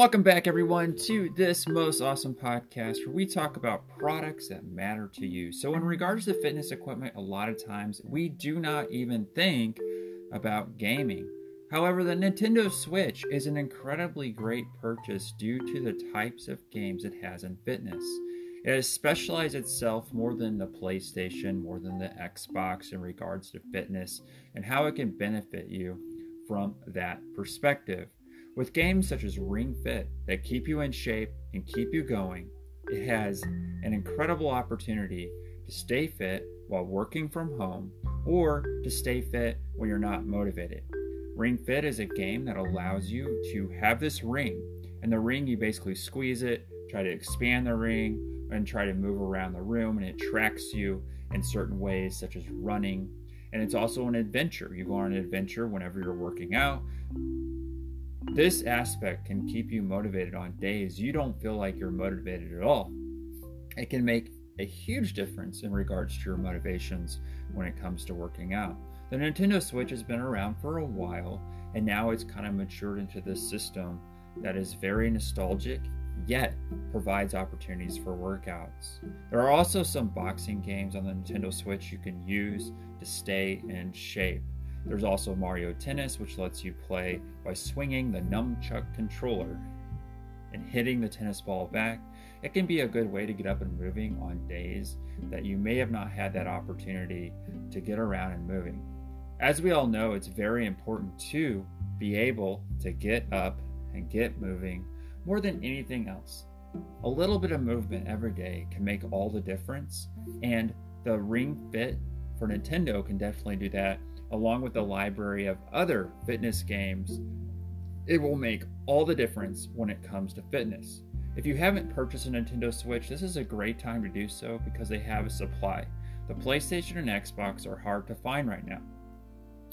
Welcome back, everyone, to this most awesome podcast where we talk about products that matter to you. So, in regards to fitness equipment, a lot of times we do not even think about gaming. However, the Nintendo Switch is an incredibly great purchase due to the types of games it has in fitness. It has specialized itself more than the PlayStation, more than the Xbox in regards to fitness and how it can benefit you from that perspective. With games such as Ring Fit that keep you in shape and keep you going, it has an incredible opportunity to stay fit while working from home or to stay fit when you're not motivated. Ring Fit is a game that allows you to have this ring, and the ring you basically squeeze it, try to expand the ring, and try to move around the room, and it tracks you in certain ways, such as running. And it's also an adventure. You go on an adventure whenever you're working out. This aspect can keep you motivated on days you don't feel like you're motivated at all. It can make a huge difference in regards to your motivations when it comes to working out. The Nintendo Switch has been around for a while, and now it's kind of matured into this system that is very nostalgic, yet provides opportunities for workouts. There are also some boxing games on the Nintendo Switch you can use to stay in shape. There's also Mario Tennis, which lets you play by swinging the nunchuck controller and hitting the tennis ball back. It can be a good way to get up and moving on days that you may have not had that opportunity to get around and moving. As we all know, it's very important to be able to get up and get moving more than anything else. A little bit of movement every day can make all the difference, and the Ring Fit for Nintendo can definitely do that along with a library of other fitness games, it will make all the difference when it comes to fitness. If you haven't purchased a Nintendo Switch, this is a great time to do so because they have a supply. The PlayStation and Xbox are hard to find right now.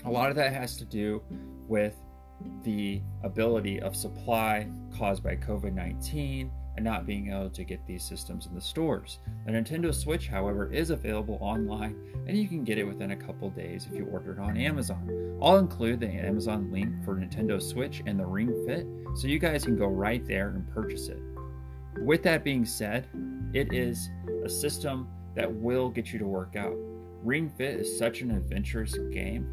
A lot of that has to do with the ability of supply caused by COVID 19 and not being able to get these systems in the stores. The Nintendo Switch, however, is available online and you can get it within a couple days if you order it on Amazon. I'll include the Amazon link for Nintendo Switch and the Ring Fit so you guys can go right there and purchase it. With that being said, it is a system that will get you to work out. Ring Fit is such an adventurous game,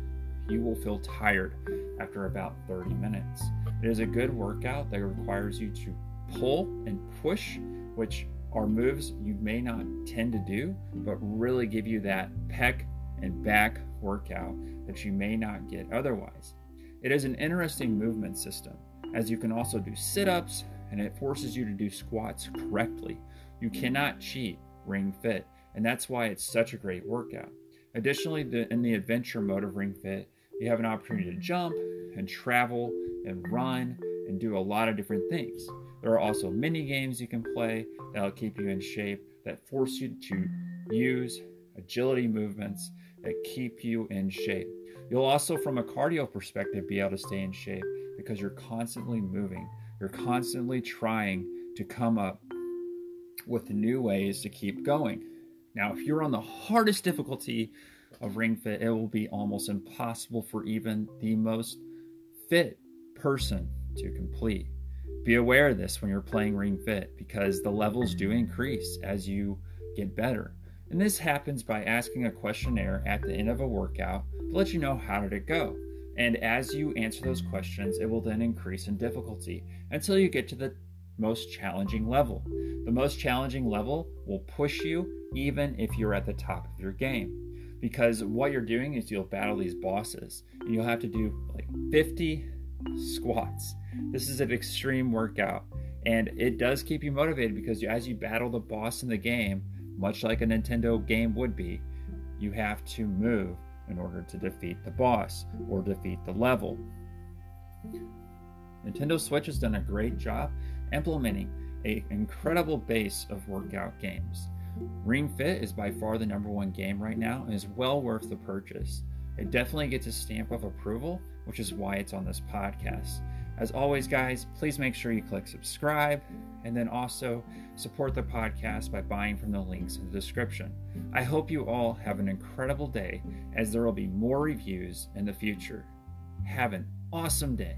you will feel tired after about 30 minutes. It is a good workout that requires you to pull and push, which are moves you may not tend to do, but really give you that pec and back workout that you may not get otherwise. It is an interesting movement system, as you can also do sit ups and it forces you to do squats correctly. You cannot cheat Ring Fit, and that's why it's such a great workout. Additionally, the, in the adventure mode of Ring Fit, you have an opportunity to jump and travel and run and do a lot of different things. There are also mini games you can play that'll keep you in shape, that force you to use agility movements that keep you in shape. You'll also, from a cardio perspective, be able to stay in shape because you're constantly moving. You're constantly trying to come up with new ways to keep going. Now, if you're on the hardest difficulty of Ring Fit, it will be almost impossible for even the most fit person to complete. Be aware of this when you're playing Ring Fit because the levels do mm. increase as you get better. And this happens by asking a questionnaire at the end of a workout to let you know how did it go. And as you answer those questions, it will then increase in difficulty until you get to the most challenging level. The most challenging level will push you even if you're at the top of your game. Because what you're doing is you'll battle these bosses and you'll have to do like 50 squats this is an extreme workout, and it does keep you motivated because as you battle the boss in the game, much like a Nintendo game would be, you have to move in order to defeat the boss or defeat the level. Nintendo Switch has done a great job implementing an incredible base of workout games. Ring Fit is by far the number one game right now and is well worth the purchase. It definitely gets a stamp of approval, which is why it's on this podcast. As always, guys, please make sure you click subscribe and then also support the podcast by buying from the links in the description. I hope you all have an incredible day as there will be more reviews in the future. Have an awesome day.